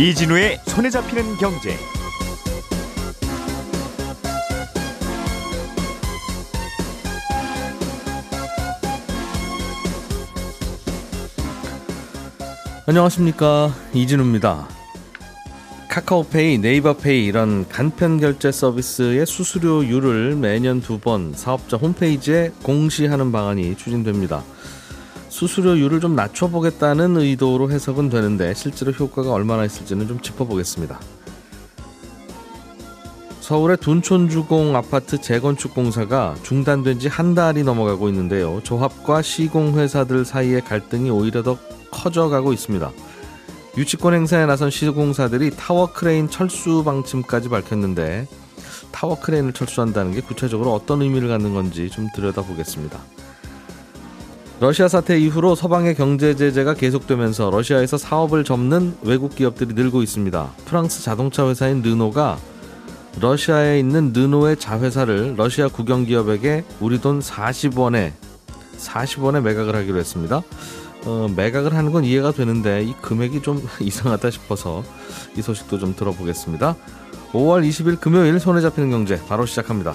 이진우의 손에 잡히는 경제. 안녕하십니까 이진우입니다. 카카오페이, 네이버페이 이런 간편 결제 서비스의 수수료율을 매년 두 번 사업자 홈페이지에 공시하는 방안이 추진됩니다. 수수료율을 좀 낮춰보겠다는 의도로 해석은 되는데 실제로 효과가 얼마나 있을지는 좀 짚어보겠습니다. 서울의 둔촌주공 아파트 재건축 공사가 중단된 지 한 달이 넘어가고 있는데요. 조합과 시공회사들 사이의 갈등이 오히려 더 커져가고 있습니다. 유치권 행사에 나선 시공사들이 타워 크레인 철수 방침까지 밝혔는데 타워 크레인을 철수한다는 게 구체적으로 어떤 의미를 갖는 건지 좀 들여다보겠습니다. 러시아 사태 이후로 서방의 경제 제재가 계속되면서 러시아에서 사업을 접는 외국 기업들이 늘고 있습니다. 프랑스 자동차 회사인 르노가 러시아에 있는 르노의 자회사를 러시아 국영 기업에게 우리 돈 40원에 40원에 매각을 하기로 했습니다. 어, 매각을 하는 건 이해가 되는데 이 금액이 좀 이상하다 싶어서 이 소식도 좀 들어보겠습니다. 5월 20일 금요일 손에 잡히는 경제 바로 시작합니다.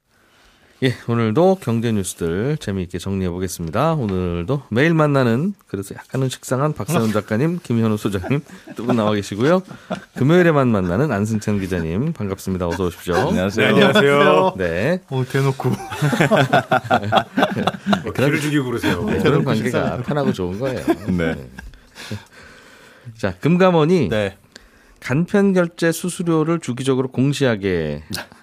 예, 오늘도 경제 뉴스들 재미있게 정리해 보겠습니다. 오늘도 매일 만나는 그래서 약간은 식상한 박세훈 작가님, 김현우 소장님 두 분 나와 계시고요. 금요일에만 만나는 안승찬 기자님 반갑습니다. 어서 오십시오. 안녕하세요. 네, 안녕하세요. 네. 오, 대놓고. 그런, 죽이고 그러세요. 네, 그런 관계가 편하고 좋은 거예요. 네. 자, 금감원이 네. 간편 결제 수수료를 주기적으로 공시하게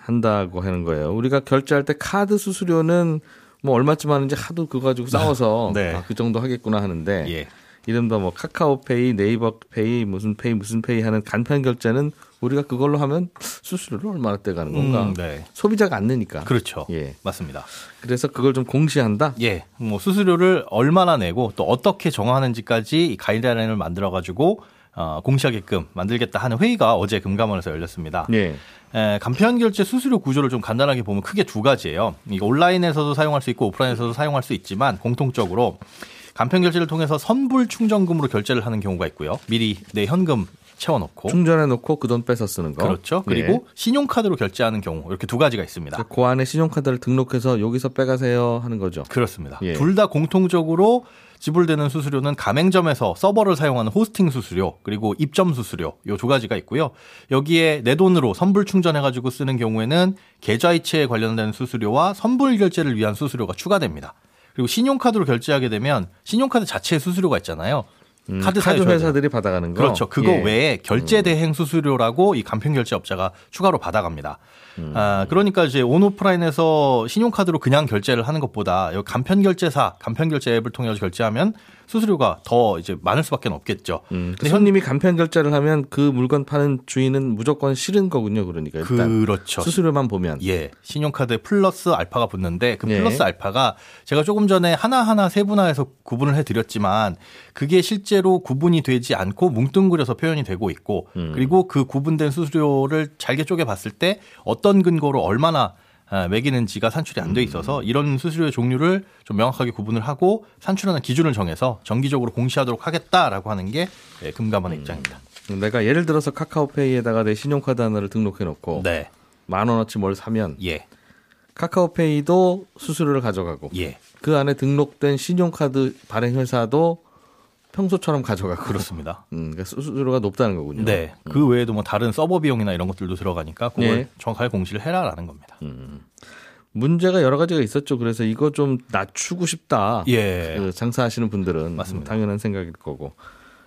한다고 하는 거예요. 우리가 결제할 때 카드 수수료는 뭐 얼마쯤 하는지 하도 그거 가지고 싸워서 네. 아, 그 정도 하겠구나 하는데 예. 이른바 뭐 카카오페이, 네이버페이, 무슨 페이, 무슨 페이 하는 간편 결제는 우리가 그걸로 하면 수수료를 얼마나 떼가는 건가? 음, 네. 소비자가 안 내니까. 그렇죠. 예. 맞습니다. 그래서 그걸 좀 공시한다. 예. 뭐 수수료를 얼마나 내고 또 어떻게 정하는지까지 이 가이드라인을 만들어 가지고 어, 공시하게끔 만들겠다 하는 회의가 어제 금감원에서 열렸습니다. 예. 에, 간편 결제 수수료 구조를 좀 간단하게 보면 크게 두 가지예요. 이거 온라인에서도 사용할 수 있고 오프라인에서도 사용할 수 있지만 공통적으로 간편 결제를 통해서 선불 충전금으로 결제를 하는 경우가 있고요. 미리 내 현금 채워놓고 충전해 놓고 그돈 빼서 쓰는 거. 그렇죠. 그리고 신용카드로 결제하는 경우 이렇게 두 가지가 있습니다. 예. 그 안에 신용카드를 등록해서 여기서 빼가세요 하는 거죠. 그렇습니다. 예. 둘다 공통적으로 지불되는 수수료는 가맹점에서 서버를 사용하는 호스팅 수수료 그리고 입점 수수료 요 두 가지가 있고요. 여기에 내 돈으로 선불 충전해 가지고 쓰는 경우에는 계좌이체에 관련된 수수료와 선불 결제를 위한 수수료가 추가됩니다. 그리고 신용카드로 결제하게 되면 신용카드 자체에 수수료가 있잖아요. 음, 카드, 카드. 회사들이 받아가는 거. 그렇죠. 그거 예. 외에 결제 대행 수수료라고 이 간편 결제 업자가 추가로 받아갑니다. 아, 그러니까 이제 온오프라인에서 신용카드로 그냥 결제를 하는 것보다 간편 결제사, 간편 결제 앱을 통해서 결제하면 수수료가 더 이제 많을 수밖에 없겠죠. 음, 근데 손님이 간편 결제를 하면 그 물건 파는 주인은 무조건 싫은 거군요. 그러니까 일단 그렇죠. 수수료만 보면 예, 신용카드 플러스 알파가 붙는데 그 예. 플러스 알파가 제가 조금 전에 하나 하나 세분화해서 구분을 해드렸지만 그게 실제로 구분이 되지 않고 뭉뚱그려서 표현이 되고 있고 음. 그리고 그 구분된 수수료를 잘게 쪼개 봤을 때 어떤 근거로 얼마나 아, 매기는 지가 산출이 안 돼 있어서 이런 수수료의 종류를 좀 명확하게 구분을 하고 산출하는 기준을 정해서 정기적으로 공시하도록 하겠다라고 하는 게 예, 금감원의 입장입니다. 내가 예를 들어서 카카오페이에다가 내 신용카드 하나를 등록해 놓고 네, 만 원어치 뭘 사면 예, 카카오페이도 수수료를 가져가고 예, 그 안에 등록된 신용카드 발행 회사도 평소처럼 가져가고 그렇습니다. 음, 그러니까 수수료가 높다는 거군요. 네. 그 외에도 뭐 다른 서버 비용이나 이런 것들도 들어가니까 그걸 예. 정확하게 공시를 해라라는 겁니다. 문제가 여러 가지가 있었죠. 그래서 이거 좀 낮추고 싶다. 예. 그 장사하시는 분들은 맞습니다. 당연한 생각일 거고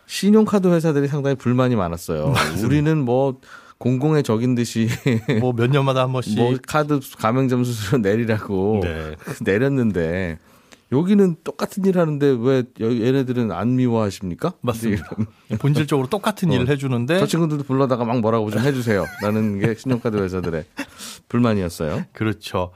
신용카드 회사들이 상당히 불만이 많았어요. 우리는 뭐 공공의 적인 듯이 뭐 몇 년마다 한 번씩 뭐 카드 가맹점 수수료 내리라고 네. 내렸는데 여기는 똑같은 일 하는데 왜 여- 얘네들은 안 미워하십니까? 맞습니다. 본질적으로 똑같은 일을 해주는데 저 친구들도 불러다가 막 뭐라고 좀 해주세요. 라는 게 신용카드 회사들의 불만이었어요. 그렇죠.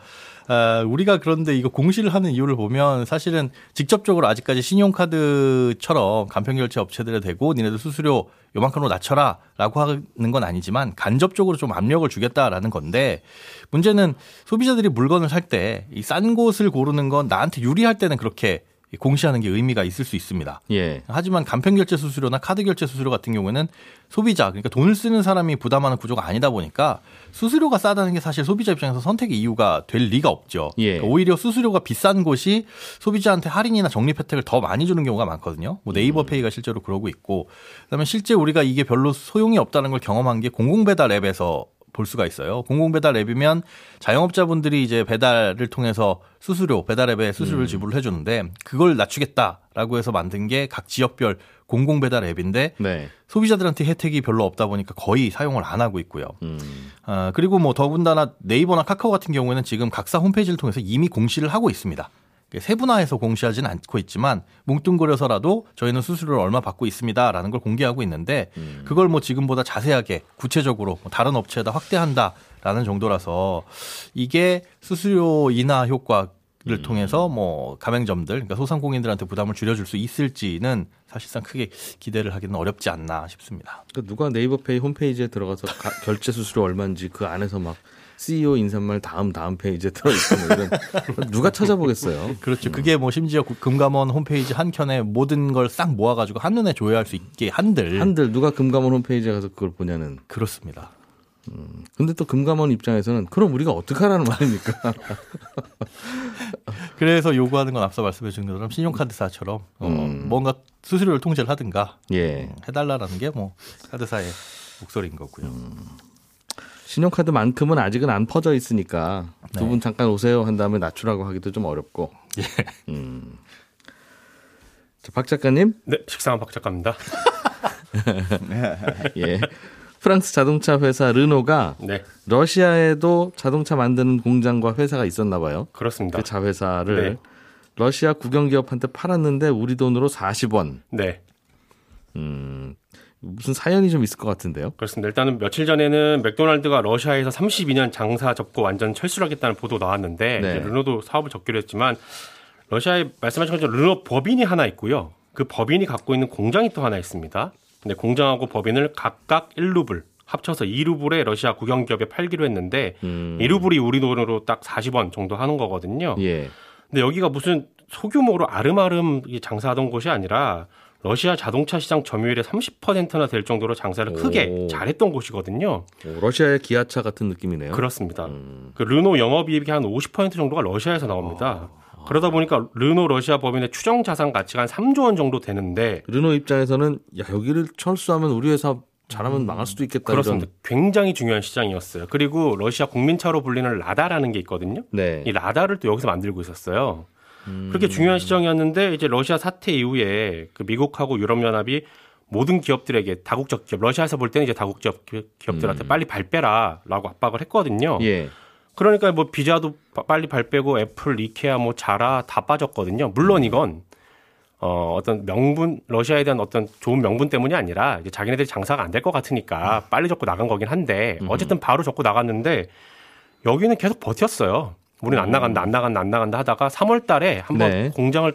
어, 우리가 그런데 이거 공시를 하는 이유를 보면 사실은 직접적으로 아직까지 신용카드처럼 간편결제 업체들에 대고 니네들 수수료 요만큼으로 낮춰라 라고 하는 건 아니지만 간접적으로 좀 압력을 주겠다라는 건데 문제는 소비자들이 물건을 살 때 이 싼 곳을 고르는 건 나한테 유리할 때는 그렇게 공시하는 게 의미가 있을 수 있습니다. 예. 하지만 간편결제 수수료나 카드결제 수수료 같은 경우에는 소비자 그러니까 돈을 쓰는 사람이 부담하는 구조가 아니다 보니까 수수료가 싸다는 게 사실 소비자 입장에서 선택의 이유가 될 리가 없죠. 예. 그러니까 오히려 수수료가 비싼 곳이 소비자한테 할인이나 적립 혜택을 더 많이 주는 경우가 많거든요. 뭐 네이버 음. 페이가 실제로 그러고 있고 그다음에 실제 우리가 이게 별로 소용이 없다는 걸 경험한 게 공공배달 앱에서 볼 수가 있어요. 공공배달 앱이면 자영업자분들이 이제 배달을 통해서 수수료, 배달 앱에 수수료를 지불을 해주는데 그걸 낮추겠다라고 해서 만든 게 각 지역별 공공 배달 앱인데 네. 소비자들한테 혜택이 별로 없다 보니까 거의 사용을 안 하고 있고요. 음. 아, 그리고 뭐 더군다나 네이버나 카카오 같은 경우에는 지금 각사 홈페이지를 통해서 이미 공시를 하고 있습니다. 세분화해서 공시하지는 않고 있지만 뭉뚱그려서라도 저희는 수수료를 얼마 받고 있습니다라는 걸 공개하고 있는데 그걸 뭐 지금보다 자세하게 구체적으로 뭐 다른 업체에다 확대한다라는 정도라서 이게 수수료 인하 효과를 통해서 뭐 가맹점들 그러니까 소상공인들한테 부담을 줄여줄 수 있을지는 사실상 크게 기대를 하기는 어렵지 않나 싶습니다. 그 누가 네이버페이 홈페이지에 들어가서 가- 결제 수수료 얼마인지 그 안에서 막 CEO 인사말 다음 다음 페이지에 들어 있고 뭐 이런 누가 찾아보겠어요. 그렇죠. 그게 뭐 심지어 구- 금감원 홈페이지 한 켠에 모든 걸 싹 모아가지고 한 눈에 조회할 수 있게 한들 한들 누가 금감원 홈페이지에 가서 그걸 보냐는. 그렇습니다. 근데 또 금감원 입장에서는 그럼 우리가 어떻게 하라는 말입니까? 그래서 요구하는 건 앞서 말씀해 주신 것처럼 신용카드사처럼 어, 음. 뭔가 수수료를 통제를 하든가 예. 해달라는 게 뭐 카드사의 목소리인 거고요. 신용카드만큼은 아직은 안 퍼져 있으니까 네. 두분 잠깐 오세요 한 다음에 낮추라고 하기도 좀 어렵고. 음. 자, 박 작가님, 네, 식상한 박 작가입니다. 예. 프랑스 자동차 회사 르노가 네, 러시아에도 자동차 만드는 공장과 회사가 있었나 봐요. 그렇습니다. 그 자회사를 네. 러시아 국영기업한테 팔았는데 우리 돈으로 40원. 네, 음, 무슨 사연이 좀 있을 것 같은데요. 그렇습니다. 일단은 며칠 전에는 맥도날드가 러시아에서 32년 장사 접고 완전 철수를 하겠다는 보도 나왔는데 네. 르노도 사업을 접기로 했지만 러시아에 말씀하신 것처럼 르노 법인이 하나 있고요. 그 법인이 갖고 있는 공장이 또 하나 있습니다. 근데 공장하고 법인을 각각 1루블 합쳐서 2루블에 러시아 국영기업에 팔기로 했는데 음, 2루블이 우리 돈으로 딱 40원 정도 하는 거거든요. 예. 근데 여기가 무슨 소규모로 아름아름 이 장사하던 곳이 아니라 러시아 자동차 시장 점유율의 30%나 될 정도로 장사를 크게 오. 잘했던 곳이거든요. 오, 러시아의 기아차 같은 느낌이네요. 그렇습니다. 음, 그 르노 영업이익이 한 50% 정도가 러시아에서 나옵니다. 그러다 보니까 르노 러시아 법인의 추정 자산 가치가 한 3조 원 정도 되는데 르노 입장에서는 야 여기를 철수하면 우리 회사 잘하면 망할 수도 있겠다. 그렇습니다. 굉장히 중요한 시장이었어요. 그리고 러시아 국민차로 불리는 라다라는 게 있거든요. 이런. 네. 이 라다를 또 여기서 만들고 있었어요. 음, 그렇게 중요한 시장이었는데 이제 러시아 사태 이후에 그 미국하고 유럽연합이 모든 기업들에게 다국적 기업 러시아에서 볼 때는 이제 다국적 기- 기업들한테 빨리 발 빼라라고 압박을 했거든요. 음. 예. 그러니까 뭐 비자도 빠- 빨리 발 빼고 애플, 이케아, 뭐 자라 다 빠졌거든요. 물론 음. 이건 어 어떤 명분 러시아에 대한 어떤 좋은 명분 때문이 아니라 이제 자기네들이 장사가 안 될 것 같으니까 빨리 접고 나간 거긴 한데 어쨌든 바로 접고 나갔는데 여기는 계속 버텼어요. 우리는 안 나간다, 안 나간다, 안 나간다 하다가 3월 달에 한번 네. 공장을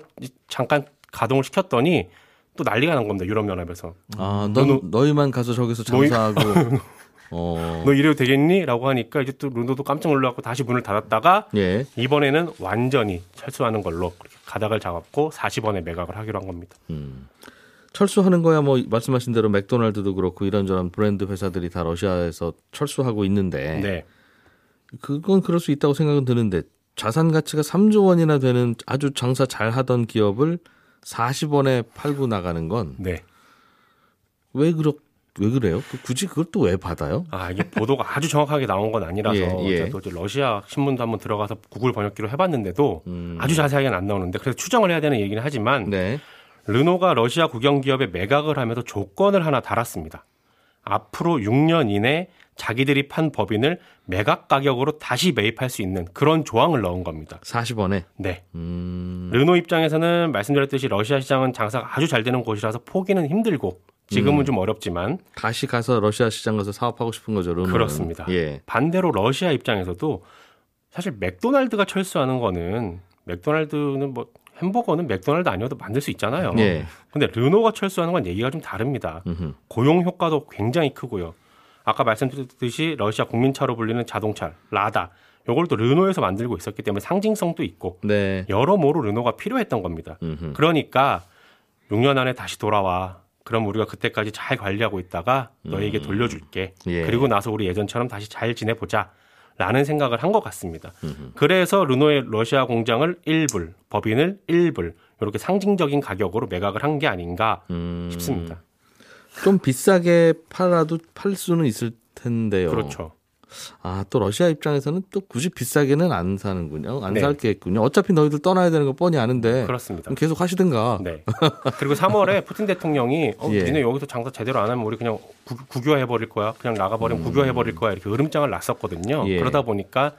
잠깐 가동을 시켰더니 또 난리가 난 겁니다. 유럽연합에서. 아, 넌 르노- 너희만 가서 저기서 너희- 장사하고. 어. 너 이래도 되겠니? 라고 하니까 이제 또 르노도 깜짝 놀라고 다시 문을 닫았다가 예. 이번에는 완전히 철수하는 걸로 가닥을 잡았고 40원에 매각을 하기로 한 겁니다. 음. 철수하는 거야 뭐 말씀하신 대로 맥도날드도 그렇고 이런저런 브랜드 회사들이 다 러시아에서 철수하고 있는데 네. 그건 그럴 수 있다고 생각은 드는데 자산 가치가 3조 원이나 되는 아주 장사 잘 하던 기업을 40원에 팔고 나가는 건왜 네. 그렇 왜 그래요? 그 굳이 그걸 또왜 받아요? 아, 이게 보도가 아주 정확하게 나온 건 아니라서 예, 예. 또 이제 러시아 신문도 한번 들어가서 구글 번역기로 해봤는데도 음. 아주 자세하게는 안 나오는데 그래서 추정을 해야 되는 얘기는 하지만 네. 르노가 러시아 국영 기업에 매각을 하면서 조건을 하나 달았습니다. 앞으로 6년 이내 자기들이 판 법인을 매각 가격으로 다시 매입할 수 있는 그런 조항을 넣은 겁니다. 40원에. 네. 음. 르노 입장에서는 말씀드렸듯이 러시아 시장은 장사가 아주 잘 되는 곳이라서 포기는 힘들고 지금은 좀 어렵지만 다시 가서 러시아 시장 가서 사업하고 싶은 거죠. 르노는. 그렇습니다. 예. 반대로 러시아 입장에서도 사실 맥도날드가 철수하는 거는 맥도날드는 뭐 햄버거는 맥도날드 아니어도 만들 수 있잖아요. 예. 근데 르노가 철수하는 건 얘기가 좀 다릅니다. 음흠. 고용 효과도 굉장히 크고요. 아까 말씀드렸듯이 러시아 국민차로 불리는 자동차 라다 요걸 또 르노에서 만들고 있었기 때문에 상징성도 있고 네. 여러모로 르노가 필요했던 겁니다. 음흠. 그러니까 6년 안에 다시 돌아와. 그럼 우리가 그때까지 잘 관리하고 있다가 너에게 돌려줄게. 예. 그리고 나서 우리 예전처럼 다시 잘 지내보자. 라는 생각을 한 것 같습니다. 그래서 르노의 러시아 공장을 1불, 법인을 1불, 이렇게 상징적인 가격으로 매각을 한 게 아닌가 음. 싶습니다. 좀 비싸게 팔아도 팔 수는 있을 텐데요. 그렇죠. 아, 또 러시아 입장에서는 또 굳이 비싸게는 안 사는군요. 안 네. 살겠군요. 어차피 너희들 떠나야 되는 거 뻔히 아는데. 그렇습니다. 계속 하시든가. 네. 그리고 3월에 푸틴 대통령이 어, 예. 니네 여기서 장사 제대로 안 하면 우리 그냥 구, 국유화해 버릴 거야. 그냥 나가버리면 국유화해 버릴 거야. 이렇게 으름장을 놨었거든요. 음. 예. 그러다 보니까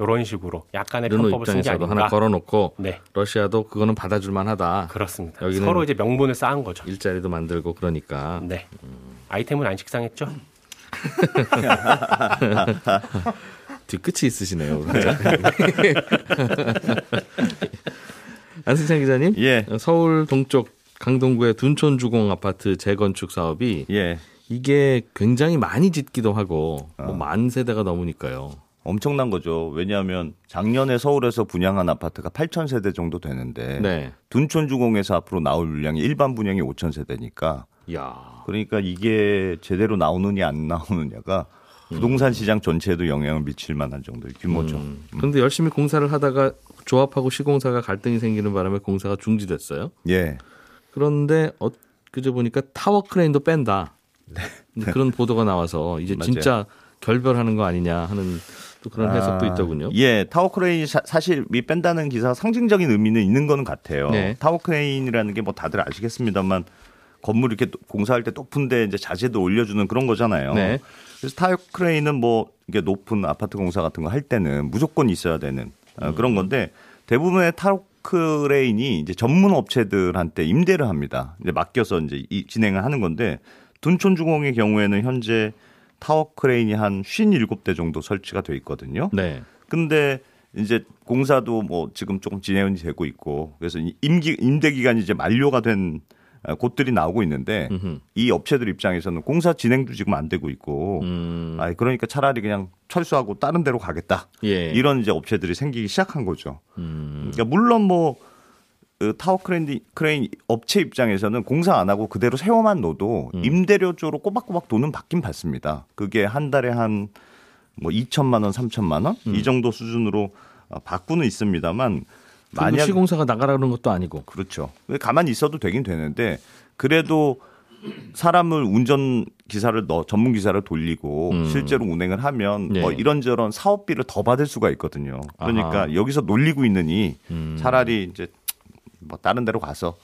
이런 식으로 약간의 편법을 쓴 게 아닌가. 하나 걸어놓고 네, 러시아도 그거는 받아줄 만하다. 그렇습니다. 여기는- 서로 이제 명분을 쌓은 거죠. 일자리도 만들고 그러니까. 네. 아이템은 안 식상했죠? 뒤끝이 있으시네요. 진짜. 안승찬 기자님, 예, 서울 동쪽 강동구의 둔촌 주공 아파트 재건축 사업이 예. 이게 굉장히 많이 짓기도 하고 어. 뭐 만 세대가 넘으니까요. 엄청난 거죠. 왜냐하면 작년에 서울에서 분양한 아파트가 8천 세대 정도 되는데 네. 둔촌 주공에서 앞으로 나올 물량이 일반 분양이 5천 세대니까 야. 그러니까 이게 제대로 나오느냐 안 나오느냐가 부동산 시장 전체에도 영향을 미칠 만한 정도의 규모죠. 음. 그런데 열심히 공사를 하다가 조합하고 시공사가 갈등이 생기는 바람에 공사가 중지됐어요. 예. 그런데 어, 그저 보니까 타워 크레인도 뺀다. 근데 그런 보도가 나와서 이제 네. 맞아요. 진짜 결별하는 거 아니냐 하는 또 그런 해석도 아, 있더군요. 예, 타워 크레인이 사, 사실 이 뺀다는 기사가 상징적인 의미는 있는 거는 같아요. 네. 타워 크레인이라는 게 뭐 다들 아시겠습니다만 건물 이렇게 공사할 때 높은데 이제 자재도 올려주는 그런 거잖아요. 네. 그래서 타워 크레인은 뭐 이게 높은 아파트 공사 같은 거 할 때는 무조건 있어야 되는 어, 음. 그런 건데 대부분의 타워 크레인이 이제 전문 업체들한테 임대를 합니다. 이제 맡겨서 이제 이, 진행을 하는 건데 둔촌주공의 경우에는 현재 타워 크레인이 한 57대 정도 설치가 돼 있거든요. 네. 근데 이제 공사도 뭐 지금 조금 진행이 되고 있고 그래서 이 임기 임대 기간이 이제 만료가 된 어, 곳들이 나오고 있는데 음흠. 이 업체들 입장에서는 공사 진행도 지금 안 되고 있고 음. 아 그러니까 차라리 그냥 철수하고 다른 데로 가겠다 예. 이런 이제 업체들이 생기기 시작한 거죠. 음. 그러니까 물론 뭐그 타워 크레인, 크레인 업체 입장에서는 공사 안 하고 그대로 세워만 놔도 음. 임대료 쪽으로 꼬박꼬박 돈은 받긴 받습니다. 그게 한 달에 한 뭐 2천만 원, 3천만 원이 정도 수준으로 어, 받고는 있습니다만 만약 만약 시공사가 나가라는 것도 아니고. 그렇죠. 가만히 있어도 되긴 되는데 그래도 사람을 운전 기사를 넣 전문 기사를 돌리고 음. 실제로 운행을 하면 네. 뭐 이런저런 사업비를 더 받을 수가 있거든요. 그러니까 아하. 여기서 놀리고 있느니 음. 차라리 이제 뭐 다른 데로 가서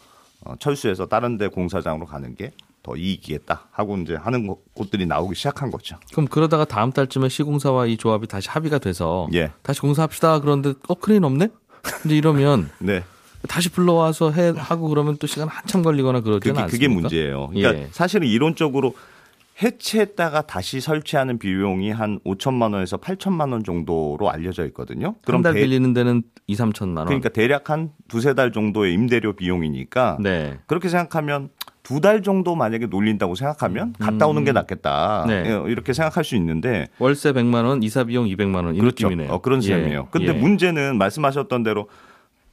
어, 철수해서 다른 데 공사장으로 가는 게 더 이익이겠다 하고 이제 하는 곳- 곳들이 나오기 시작한 거죠. 그럼 그러다가 다음 달쯤에 시공사와 이 조합이 다시 합의가 돼서 예. 다시 공사합시다. 그런데 어 크레인 없네? 이제 이러면 네. 다시 불러와서 해 하고 그러면 또 시간 한참 걸리거나 그러지는 그게, 않습니까? 그게 문제예요. 그러니까 예. 사실은 이론적으로 해체했다가 다시 설치하는 비용이 한 5천만 원에서 8천만 원 정도로 알려져 있거든요. 한달 대- 빌리는 데는 2, 3천만 원. 그러니까 대략 한 두세 달 정도의 임대료 비용이니까 네. 그렇게 생각하면 두 달 정도 만약에 놀린다고 생각하면 갔다 오는 게 낫겠다. 네. 예, 이렇게 생각할 수 있는데 월세 100만 원, 이사 비용 200만 원이 그렇죠. 느낌이네요. 어, 그런 예. 셈이에요. 근데 예. 문제는 말씀하셨던 대로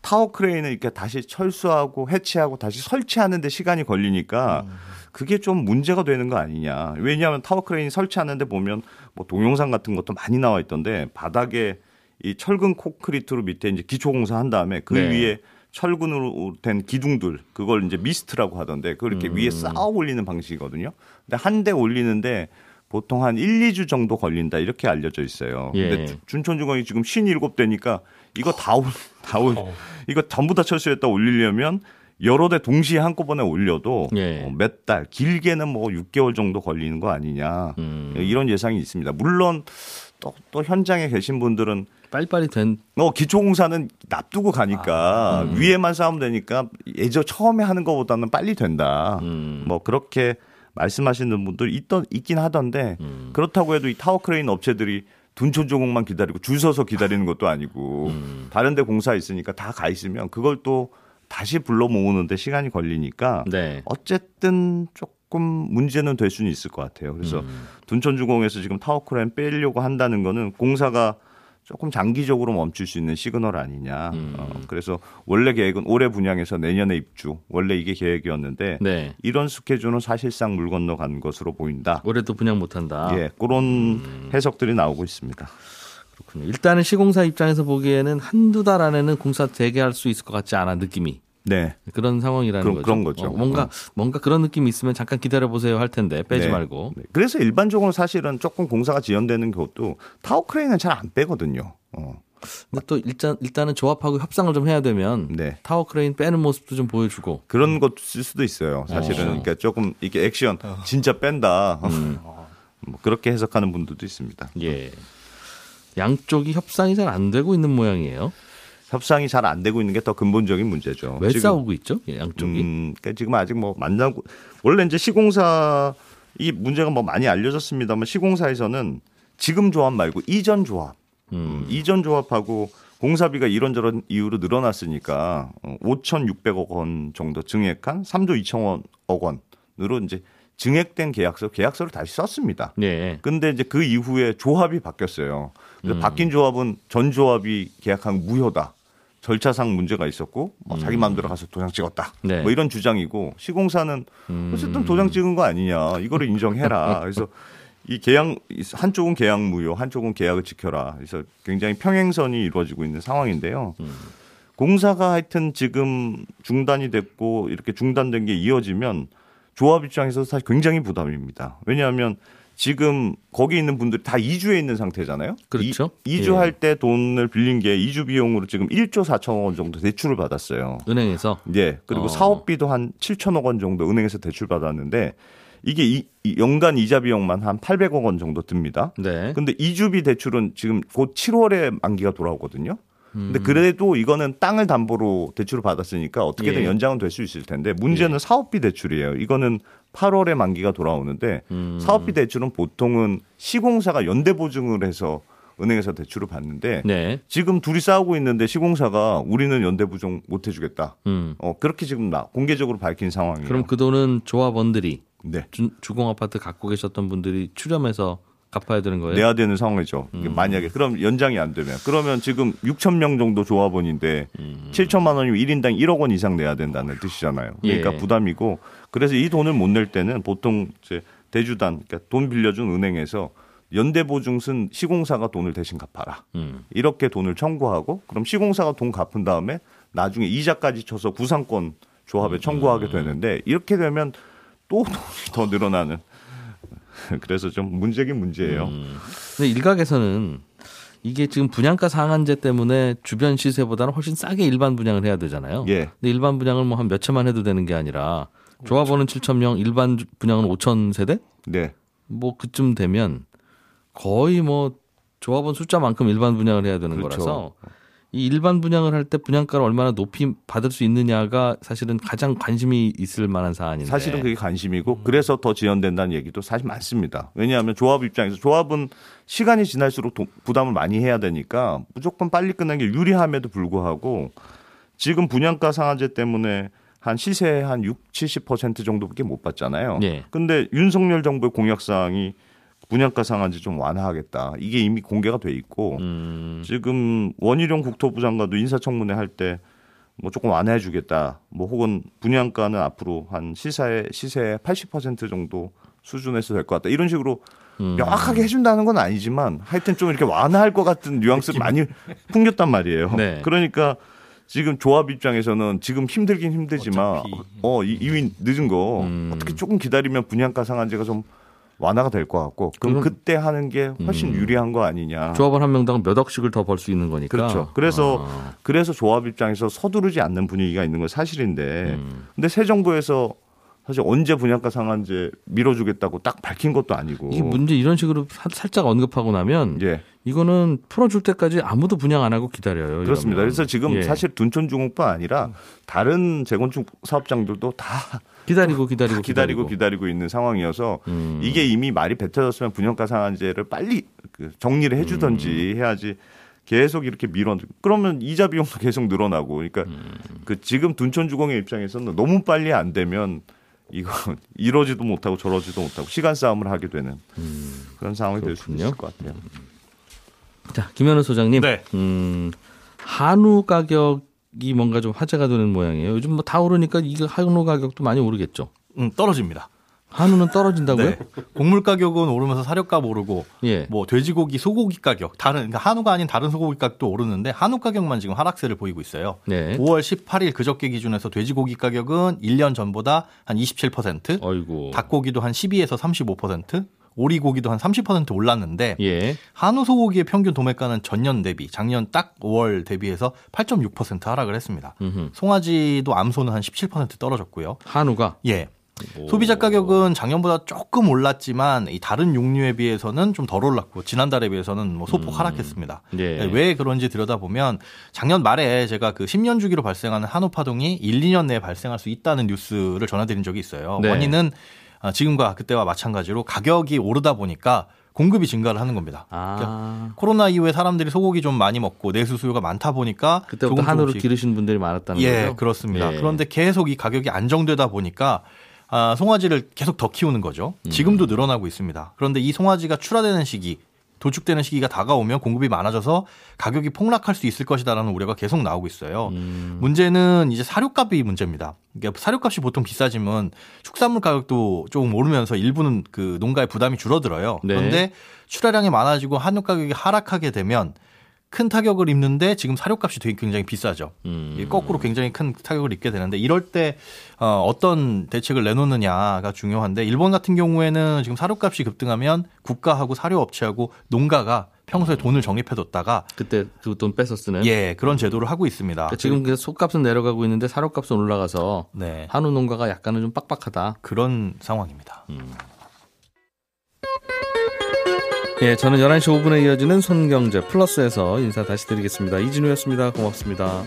타워 크레인을 이렇게 다시 철수하고 해체하고 다시 설치하는데 시간이 걸리니까 그게 좀 문제가 되는 거 아니냐. 왜냐하면 타워 크레인 설치하는데 보면 뭐 동영상 같은 것도 많이 나와 있던데 바닥에 이 철근 콘크리트로 밑에 이제 기초 공사 한 다음에 그 네. 위에 철근으로 된 기둥들 그걸 이제 미스트라고 하던데 그걸 이렇게 위에 쌓아 올리는 방식이거든요. 근데 한 대 올리는데 보통 한 1, 2주 정도 걸린다 이렇게 알려져 있어요. 예. 근데 주- 준천주공이 지금 57대니까 이거 다 올, 다 올, 어. 이거 전부 다 철수했다 올리려면 여러 대 동시에 한꺼번에 올려도 예. 어, 몇 달, 길게는 뭐 6개월 정도 걸리는 거 아니냐. 음. 이런 예상이 있습니다. 물론 또, 또 현장에 계신 분들은 빨리빨리 된 어, 기초공사는 놔두고 가니까 음. 위에만 싸우면 되니까 예전 처음에 하는 것보다는 빨리 된다. 음. 뭐 그렇게 말씀하시는 분들 있던 있긴 하던데 음. 그렇다고 해도 이 타워 크레인 업체들이 둔촌주공만 기다리고 줄 서서 기다리는 것도 아니고 음. 다른데 공사 있으니까 다 가 있으면 그걸 또 다시 불러 모으는데 시간이 걸리니까 네. 어쨌든 조금 문제는 될 수는 있을 것 같아요. 그래서 음. 둔촌주공에서 지금 타워크레인 빼려고 한다는 거는 공사가 조금 장기적으로 멈출 수 있는 시그널 아니냐. 음. 어, 그래서 원래 계획은 올해 분양해서 내년에 입주. 원래 이게 계획이었는데 네. 이런 스케줄은 사실상 물 건너간 것으로 보인다. 올해도 분양 못한다. 예, 그런 해석들이 나오고 있습니다. 그렇군요. 일단은 시공사 입장에서 보기에는 한두 달 안에는 공사 재개할 수 있을 것 같지 않아 느낌이 네. 그런 상황이라는 그런- 거죠. 그런 거죠. 어, 뭔가 어. 뭔가 그런 느낌이 있으면 잠깐 기다려 보세요 할 텐데 빼지 네. 말고. 네. 그래서 일반적으로 사실은 조금 공사가 지연되는 것도 타워 크레인은 잘 안 빼거든요. 어. 근데 또 일단 일단은 조합하고 협상을 좀 해야 되면 네. 타워 크레인 빼는 모습도 좀 보여주고. 그런 것도 쓸 수도 있어요. 사실은 어. 그러니까 조금 이게 액션 진짜 뺀다. 뭐 그렇게 해석하는 분들도 있습니다. 예. 양쪽이 협상이 잘 안 되고 있는 모양이에요. 협상이 잘 안 되고 있는 게 더 근본적인 문제죠. 왜 지금, 싸우고 있죠? 예, 양쪽이. 음, 그러니까 지금 아직 뭐 만나고 원래 이제 시공사 이 문제가 뭐 많이 알려졌습니다만 시공사에서는 지금 조합 말고 이전 조합, 음, 이전 조합하고 공사비가 이런저런 이유로 늘어났으니까 어, 5,600억 원 정도 증액한 3조 2천억 원으로 이제 증액된 계약서 계약서를 다시 썼습니다. 예. 근데 이제 그 이후에 조합이 바뀌었어요. 그래서 음. 바뀐 조합은 전 조합이 계약한 무효다. 절차상 문제가 있었고 뭐 자기 마음대로 가서 도장 찍었다. 음. 네. 음. 뭐 이런 주장이고 시공사는 어쨌든 도장 찍은 거 아니냐. 이거를 인정해라. 그래서 이 계약 한쪽은 계약 무효, 한쪽은 계약을 지켜라. 그래서 굉장히 평행선이 이루어지고 있는 상황인데요. 음. 공사가 하여튼 지금 중단이 됐고 이렇게 중단된 게 이어지면 조합 입장에서 사실 굉장히 부담입니다. 왜냐하면 지금 거기 있는 분들이 다 이주해 있는 상태잖아요. 그렇죠. 이, 주할 예. 때 돈을 빌린 게 이주 비용으로 지금 1조 4천억 원 정도 대출을 받았어요. 은행에서 예. 그리고 어. 사업비도 한 7천억 원 정도 은행에서 대출 받았는데 이게 이, 이 연간 이자 비용만 한 800억 원 정도 듭니다. 네. 근데 이주비 대출은 지금 곧 7월에 만기가 돌아오거든요. 음. 근데 그래도 이거는 땅을 담보로 대출을 받았으니까 어떻게든 예. 연장은 될 수 있을 텐데 문제는 사업비 대출이에요. 이거는 8월에 만기가 돌아오는데 음. 사업비 대출은 보통은 시공사가 연대 보증을 해서 은행에서 대출을 받는데 네. 지금 둘이 싸우고 있는데 시공사가 우리는 연대 보증 못 해주겠다. 음. 어 그렇게 지금 나 공개적으로 밝힌 상황이에요. 그럼 그 돈은 조합원들이 네. 주, 주공 아파트 갖고 계셨던 분들이 출연해서 갚아야 되는 거예요. 내야 되는 상황이죠. 이게 만약에 그럼 연장이 안 되면 그러면 지금 6천 명 정도 조합원인데 7천만 원이면 1인당 1억 원 이상 내야 된다는 뜻이잖아요. 그러니까 예. 부담이고 그래서 이 돈을 못 낼 때는 보통 이제 대주단 그러니까 돈 빌려준 은행에서 연대 보증 쓴 시공사가 돈을 대신 갚아라. 음. 이렇게 돈을 청구하고 그럼 시공사가 돈 갚은 다음에 나중에 이자까지 쳐서 구상권 조합에 청구하게 되는데 이렇게 되면 또 돈이 더 늘어나는 그래서 좀 문제긴 문제예요. 근데 일각에서는 이게 지금 분양가 상한제 때문에 주변 시세보다는 훨씬 싸게 일반 분양을 해야 되잖아요. 예. 근데 일반 분양을 뭐 한 몇 천만 해도 되는 게 아니라 조합원은 7천 명, 일반 분양은 5천 세대? 네. 뭐 그쯤 되면 거의 뭐 조합원 숫자만큼 일반 분양을 해야 되는 그렇죠. 거라서 이 일반 분양을 할 때 분양가를 얼마나 높이 받을 수 있느냐가 사실은 가장 관심이 있을 만한 사안인데. 사실은 그게 관심이고 그래서 더 지연된다는 얘기도 사실 많습니다. 왜냐하면 조합 입장에서 조합은 시간이 지날수록 도- 부담을 많이 해야 되니까 무조건 빨리 끝나는 게 유리함에도 불구하고 지금 분양가 상한제 때문에 한 시세 한 6, 70% 정도밖에 못 받잖아요. 예. 근데 윤석열 정부의 공약 사항이 분양가 상한제 좀 완화하겠다. 이게 이미 공개가 돼 있고 음, 지금 원희룡 국토부 장관도 인사청문회 할 때 뭐 조금 완화해 주겠다. 뭐 혹은 분양가는 앞으로 한 시세의 시세의 80% 정도 수준에서 될 것 같다. 이런 식으로 음. 명확하게 해준다는 건 아니지만 하여튼 좀 이렇게 완화할 것 같은 뉘앙스를 많이 풍겼단 말이에요. 네. 그러니까 지금 조합 입장에서는 지금 힘들긴 힘들지만 어차피. 어 이- 이미 늦은 거 음. 어떻게 조금 기다리면 분양가 상한제가 좀 완화가 될 것 같고 그럼 그때 하는 게 훨씬 음. 유리한 거 아니냐. 조합원 한 명당 몇 억씩을 더 벌 수 있는 거니까. 그렇죠. 그래서 아, 그래서 조합 입장에서 서두르지 않는 분위기가 있는 건 사실인데 음. 근데 새 정부에서 사실 언제 분양가 상한제 밀어주겠다고 딱 밝힌 것도 아니고 이게 문제 이런 식으로 사- 살짝 언급하고 나면 예 이거는 풀어줄 때까지 아무도 분양 안 하고 기다려요. 그렇습니다. 이러면. 그래서 지금 예. 사실 둔촌중공뿐 아니라 다른 재건축 사업장들도 다 기다리고 기다리고 기다리고 기다리고 있는 상황이어서 음. 이게 이미 말이 뱉어졌으면 분양가 상한제를 빨리 그 정리를 해주던지 음. 해야지 계속 이렇게 밀어 그러면 이자 비용도 계속 늘어나고 그러니까 음. 그 지금 둔촌주공의 입장에서는 너무 빨리 안 되면 이거 이러지도 못하고 저러지도 못하고 시간 싸움을 하게 되는 그런 상황이 될수 음. 있을 것 같아요. 자, 김현우 소장님. 네. 음, 한우 가격이 뭔가 좀 화제가 되는 모양이에요. 요즘 뭐 다 오르니까 이거 한우 가격도 많이 오르겠죠. 음, 떨어집니다. 한우는 떨어진다고요? 네. 곡물 가격은 오르면서 사료값 오르고 예. 뭐 돼지고기, 소고기 가격 다른 그러니까 한우가 아닌 다른 소고기 가격도 오르는데 한우 가격만 지금 하락세를 보이고 있어요. 네. 5월 18일 그저께 기준에서 돼지고기 가격은 1년 전보다 한 27%, 어이구. 닭고기도 한 12에서 35%, 오리고기도 한 30% 올랐는데 예. 한우 소고기의 평균 도매가는 전년 대비 작년 딱 5월 대비해서 8.6% 하락을 했습니다. 음흠. 송아지도 암소는 한 17% 떨어졌고요. 한우가 예. 소비자 가격은 작년보다 조금 올랐지만 이 다른 육류에 비해서는 좀 덜 올랐고 지난달에 비해서는 뭐 소폭 하락했습니다. 예. 네, 왜 그런지 들여다보면 작년 말에 제가 그 10년 주기로 발생하는 한우 파동이 1, 2년 내에 발생할 수 있다는 뉴스를 전해드린 적이 있어요. 네. 원인은 아, 지금과 그때와 마찬가지로 가격이 오르다 보니까 공급이 증가를 하는 겁니다. 아. 코로나 이후에 사람들이 소고기 좀 많이 먹고 내수 수요가 많다 보니까 그때부터 한우를 기르신 분들이 많았다는 예, 거죠? 그렇습니다. 예. 그런데 계속 이 가격이 안정되다 보니까 아, 송아지를 계속 더 키우는 거죠. 음. 지금도 늘어나고 있습니다. 그런데 이 송아지가 출하되는 시기, 도축되는 시기가 다가오면 공급이 많아져서 가격이 폭락할 수 있을 것이다라는 우려가 계속 나오고 있어요. 음. 문제는 이제 사료값이 문제입니다. 그러니까 사료값이 보통 비싸지면 축산물 가격도 조금 오르면서 일부는 그 농가의 부담이 줄어들어요. 네. 그런데 출하량이 많아지고 한우 가격이 하락하게 되면 큰 타격을 입는데 지금 사료값이 되게 굉장히 비싸죠. 음. 이 거꾸로 굉장히 큰 타격을 입게 되는데 이럴 때 어, 어떤 대책을 내놓느냐가 중요한데 일본 같은 경우에는 지금 사료값이 급등하면 국가하고 사료업체하고 농가가 평소에 돈을 적립해뒀다가 그때 그 돈 뺏어 쓰는 예 그런 제도를 하고 있습니다. 그러니까 지금 그 속값은 내려가고 있는데 사료값은 올라가서 네 한우 농가가 약간은 좀 빡빡하다. 그런 상황입니다. 예, 저는 11시 5분에 이어지는 손경제 플러스에서 인사 다시 드리겠습니다. 이진우였습니다. 고맙습니다.